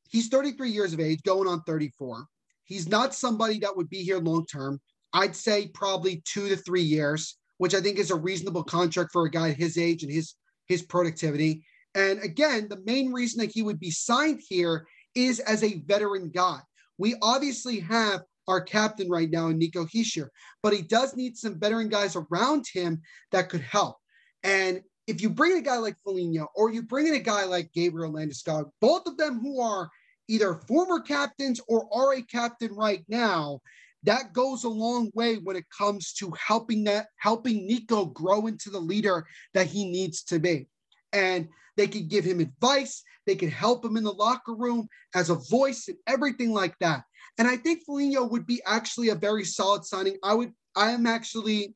he's 33 years of age, going on 34. He's not somebody that would be here long term. I'd say probably two to three years, which I think is a reasonable contract for a guy his age and his his productivity. And again, the main reason that he would be signed here is as a veteran guy. We obviously have our captain right now in Nico Hischier, but he does need some veteran guys around him that could help. And if you bring in a guy like Foligno or you bring in a guy like Gabriel Landeskog, both of them who are either former captains or are a captain right now, that goes a long way when it comes to helping that helping Nico grow into the leader that he needs to be. And they could give him advice, they could help him in the locker room as a voice and everything like that. And I think Foligno would be actually a very solid signing. I would I am actually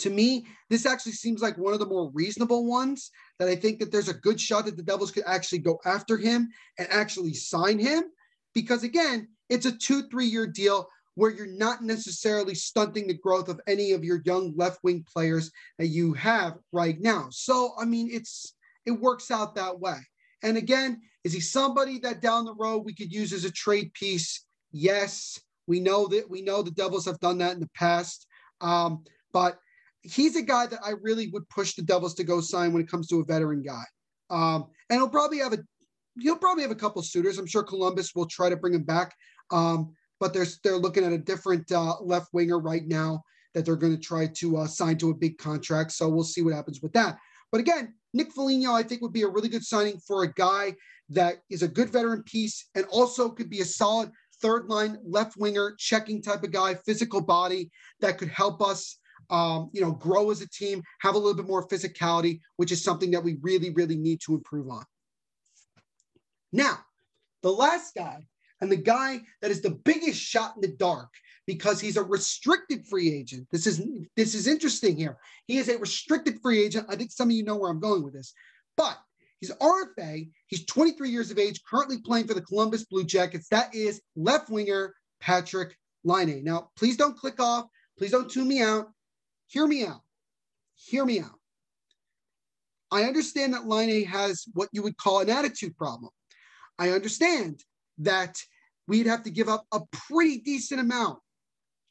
to me, this actually seems like one of the more reasonable ones that I think that there's a good shot that the Devils could actually go after him and actually sign him. Because again, it's a two, three year deal where you're not necessarily stunting the growth of any of your young left wing players that you have right now. So, I mean, it's it works out that way. And again, is he somebody that down the road we could use as a trade piece? Yes, we know that we know the Devils have done that in the past. Um, but he's a guy that I really would push the Devils to go sign when it comes to a veteran guy. Um, and he'll probably have a he'll probably have a couple suitors. I'm sure Columbus will try to bring him back. Um, but they're they're looking at a different uh, left winger right now that they're going to try to uh, sign to a big contract. So we'll see what happens with that. But again, Nick Foligno, I think, would be a really good signing for a guy that is a good veteran piece and also could be a solid third line left winger checking type of guy, physical body that could help us um, you know, grow as a team, have a little bit more physicality, which is something that we really, really need to improve on. Now, the last guy and the guy that is the biggest shot in the dark because he's a restricted free agent. This is this is interesting here. He is a restricted free agent. I think some of you know where I'm going with this, but he's RFA. He's 23 years of age, currently playing for the Columbus Blue Jackets. That is left winger Patrick Laine. Now, please don't click off. Please don't tune me out hear me out. Hear me out. I understand that Laine has what you would call an attitude problem. I understand that we'd have to give up a pretty decent amount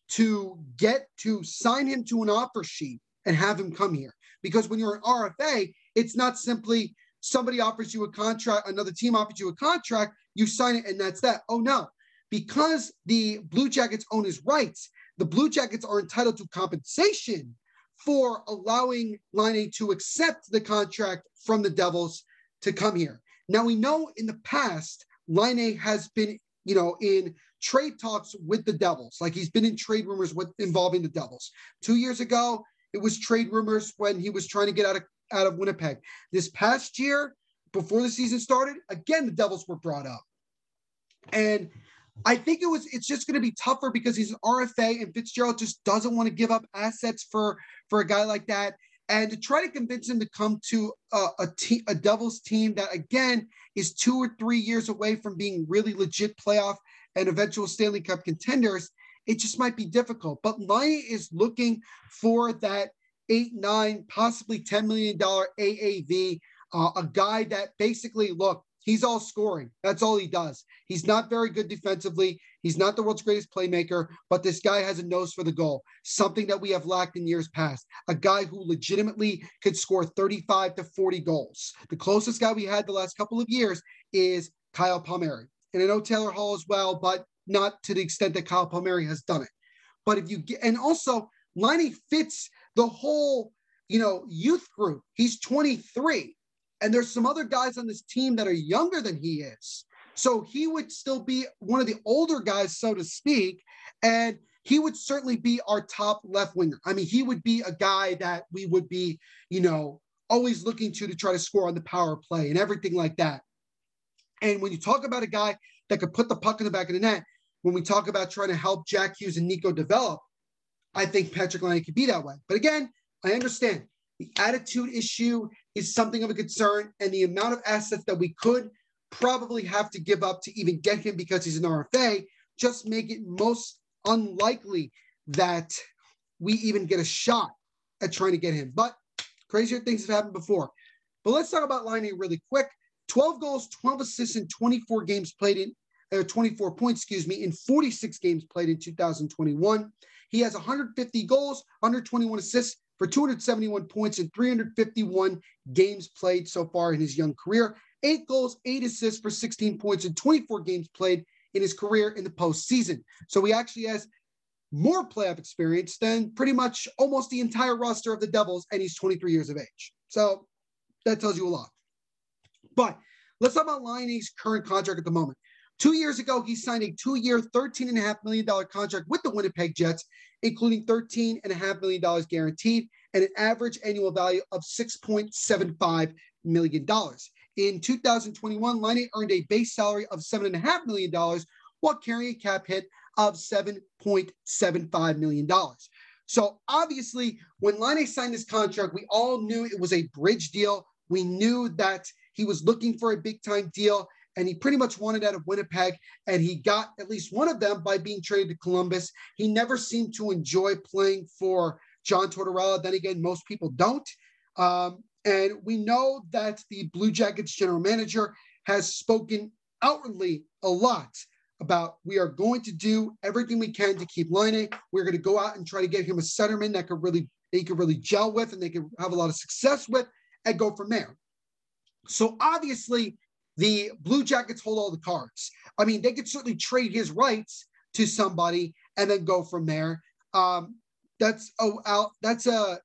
to get to sign him to an offer sheet and have him come here. Because when you're an RFA, it's not simply somebody offers you a contract, another team offers you a contract, you sign it, and that's that. Oh no. Because the Blue Jackets own his rights, the Blue Jackets are entitled to compensation for allowing Laine to accept the contract from the Devils to come here. Now we know in the past, Laine has been, you know, in trade talks with the Devils. Like he's been in trade rumors with involving the Devils. Two years ago, it was trade rumors when he was trying to get out of out of Winnipeg. This past year, before the season started, again the Devils were brought up. And I think it was it's just going to be tougher because he's an RFA and Fitzgerald just doesn't want to give up assets for for a guy like that. And to try to convince him to come to a, a team, a Devils team that again is two or three years away from being really legit playoff and eventual Stanley Cup contenders, it just might be difficult. But Laine is looking for that eight, nine, possibly $10 million AAV, uh, a guy that basically, look, he's all scoring. That's all he does. He's not very good defensively. He's not the world's greatest playmaker, but this guy has a nose for the goal, something that we have lacked in years past. A guy who legitimately could score 35 to 40 goals. The closest guy we had the last couple of years is Kyle Palmieri. And I know Taylor Hall as well, but not to the extent that Kyle Palmieri has done it. But if you get, and also Laine fits the whole, you know, youth group. He's 23. And there's some other guys on this team that are younger than he is. So he would still be one of the older guys, so to speak. And he would certainly be our top left winger. I mean, he would be a guy that we would be, you know, always looking to to try to score on the power play and everything like that. And when you talk about a guy that could put the puck in the back of the net, when we talk about trying to help Jack Hughes and Nico develop, I think Patrick Laine could be that way. But again, I understand the attitude issue is something of a concern, and the amount of assets that we could probably have to give up to even get him because he's an RFA just make it most unlikely that we even get a shot at trying to get him. But crazier things have happened before. But let's talk about Laine really quick. 12 goals, 12 assists in 24 games played in, uh, 24 points, excuse me, in 46 games played in 2021. He has 150 goals, 121 assists for 271 points in 351 games played so far in his young career. Eight goals, eight assists for 16 points in 24 games played in his career in the postseason. So he actually has more playoff experience than pretty much almost the entire roster of the Devils, and he's 23 years of age. So that tells you a lot. But let's talk about Laine's current contract at the moment. Two years ago, he signed a two-year, $13.5 million contract with the Winnipeg Jets, including $13.5 million guaranteed and an average annual value of $6.75 million. In 2021, Laine earned a base salary of $7.5 million while carrying a cap hit of $7.75 million. So obviously, when Laine signed this contract, we all knew it was a bridge deal. We knew that he was looking for a big time deal and he pretty much wanted out of Winnipeg, and he got at least one of them by being traded to Columbus. He never seemed to enjoy playing for John Tortorella. Then again, most people don't. Um, and we know that the Blue Jackets general manager has spoken outwardly a lot about we are going to do everything we can to keep Laine. We're going to go out and try to get him a centerman that could really they could really gel with and they could have a lot of success with and go from there. So obviously, the Blue Jackets hold all the cards. I mean, they could certainly trade his rights to somebody and then go from there. Um, that's a that's a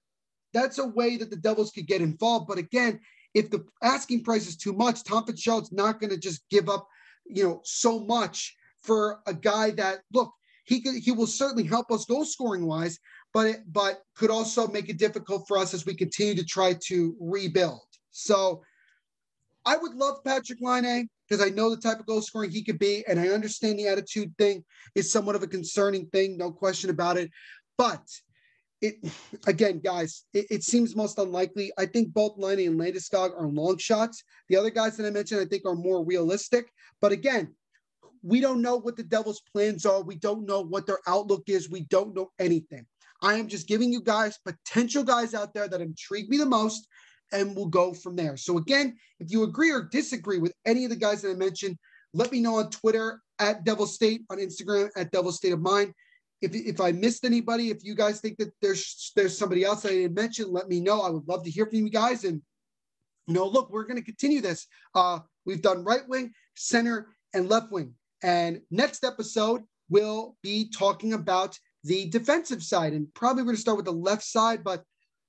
that's a way that the Devils could get involved. But again, if the asking price is too much, Tom Fitzgerald's not going to just give up, you know, so much for a guy that look he could he will certainly help us goal scoring wise, but it, but could also make it difficult for us as we continue to try to rebuild. So I would love Patrick Laine because I know the type of goal scoring he could be, and I understand the attitude thing is somewhat of a concerning thing, no question about it. But it again, guys, it, it seems most unlikely. I think both Laine and Landeskog are long shots. The other guys that I mentioned, I think, are more realistic. But again, we don't know what the Devils' plans are. We don't know what their outlook is. We don't know anything. I am just giving you guys potential guys out there that intrigue me the most and we'll go from there. So again, if you agree or disagree with any of the guys that I mentioned, let me know on Twitter at Devil State, on Instagram at Devil State of Mind. If, if I missed anybody, if you guys think that there's there's somebody else I didn't mention, let me know. I would love to hear from you guys. And you know, look, we're going to continue this. Uh, we've done right wing, center, and left wing. And next episode, we'll be talking about the defensive side. And probably we're going to start with the left side, but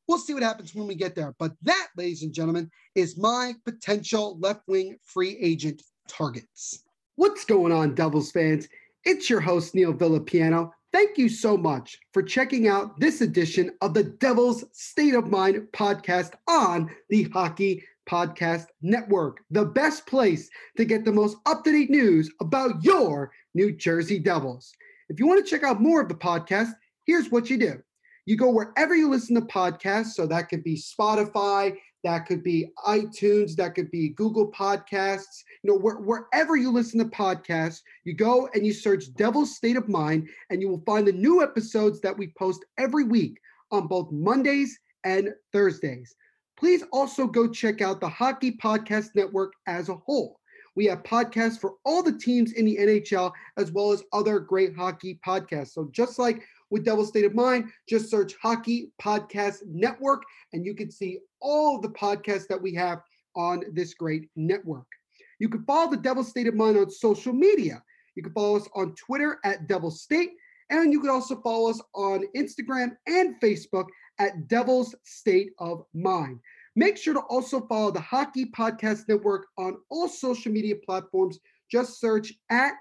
We'll see what happens when we get there. But that, ladies and gentlemen, is my potential left wing free agent targets. What's going on, Devils fans? It's your host, Neil Villapiano. Thank you so much for checking out this edition of the Devil's State of Mind podcast on the Hockey Podcast Network, the best place to get the most up to date news about your New Jersey Devils. If you want to check out more of the podcast, here's what you do you go wherever you listen to podcasts. So that could be Spotify, that could be iTunes, that could be Google Podcasts. You know, where, wherever you listen to podcasts, you go and you search Devil's State of Mind, and you will find the new episodes that we post every week on both Mondays and Thursdays. Please also go check out the Hockey Podcast Network as a whole. We have podcasts for all the teams in the NHL, as well as other great hockey podcasts. So just like with Devil State of Mind, just search Hockey Podcast Network, and you can see all the podcasts that we have on this great network. You can follow the Devil State of Mind on social media. You can follow us on Twitter at Devil State, and you can also follow us on Instagram and Facebook at Devil's State of Mind. Make sure to also follow the Hockey Podcast Network on all social media platforms. Just search at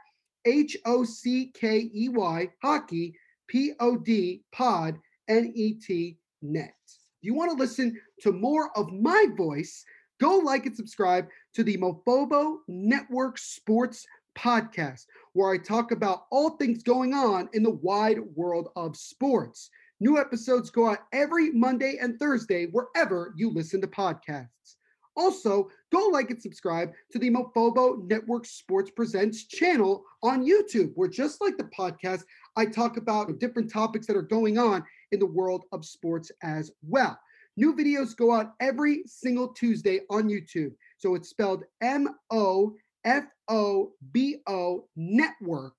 H O C K E Y Hockey P O D Pod N E T Net. If you want to listen to more of my voice, go like and subscribe to the Mofobo Network Sports Podcast, where I talk about all things going on in the wide world of sports. New episodes go out every Monday and Thursday, wherever you listen to podcasts. Also, go like and subscribe to the Mofobo Network Sports Presents channel on YouTube, where just like the podcast, I talk about different topics that are going on in the world of sports as well. New videos go out every single Tuesday on YouTube. So it's spelled M O F O B O Network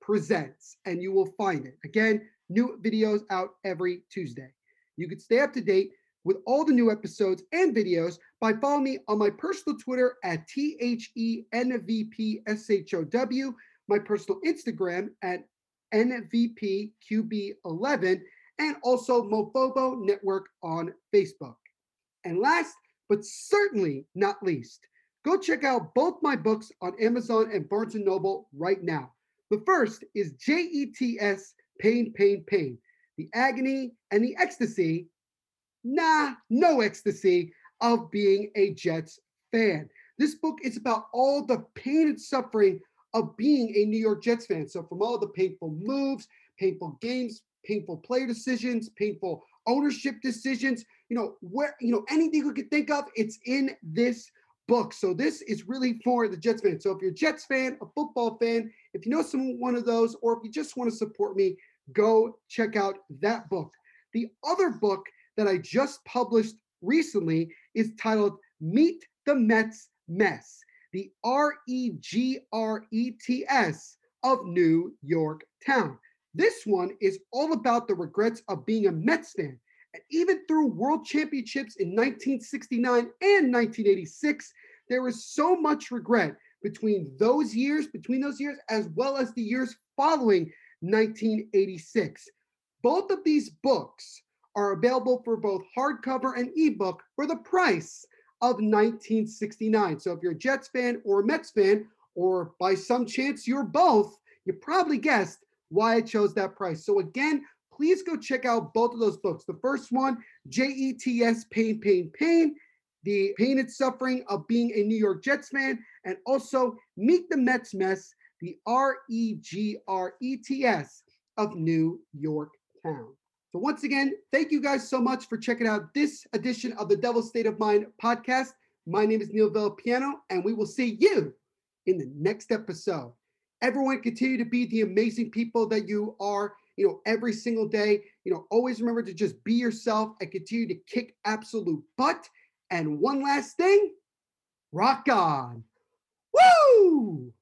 Presents, and you will find it. Again, new videos out every Tuesday. You can stay up to date with all the new episodes and videos by following me on my personal Twitter at THENVPSHOW, my personal Instagram at NVPQB11, and also Mofobo Network on Facebook. And last but certainly not least, go check out both my books on Amazon and Barnes & Noble right now. The first is JETS Pain, Pain, Pain, the agony and the ecstasy, nah, no ecstasy of being a Jets fan. This book is about all the pain and suffering of being a New York Jets fan. So, from all the painful moves, painful games, painful player decisions, painful ownership decisions, you know, where, you know, anything you could think of, it's in this book. So, this is really for the Jets fan. So, if you're a Jets fan, a football fan, if you know some one of those, or if you just want to support me, go check out that book. The other book that I just published recently is titled Meet the Mets Mess, the R E G R E T S of New York Town. This one is all about the regrets of being a Mets fan. And even through world championships in 1969 and 1986, there is so much regret between those years, between those years, as well as the years following 1986. Both of these books are available for both hardcover and ebook for the price of 1969. So if you're a Jets fan or a Mets fan, or by some chance you're both, you probably guessed why I chose that price. So again, please go check out both of those books. The first one, JETS Pain, Pain, Pain, the pain and suffering of being a New York Jets fan, and also Meet the Mets Mess, the R E G R E T S of New York Town. So, once again, thank you guys so much for checking out this edition of the Devil State of Mind podcast. My name is Neil Villapiano, and we will see you in the next episode. Everyone, continue to be the amazing people that you are, you know, every single day. You know, always remember to just be yourself and continue to kick absolute butt. And one last thing rock on. Woo!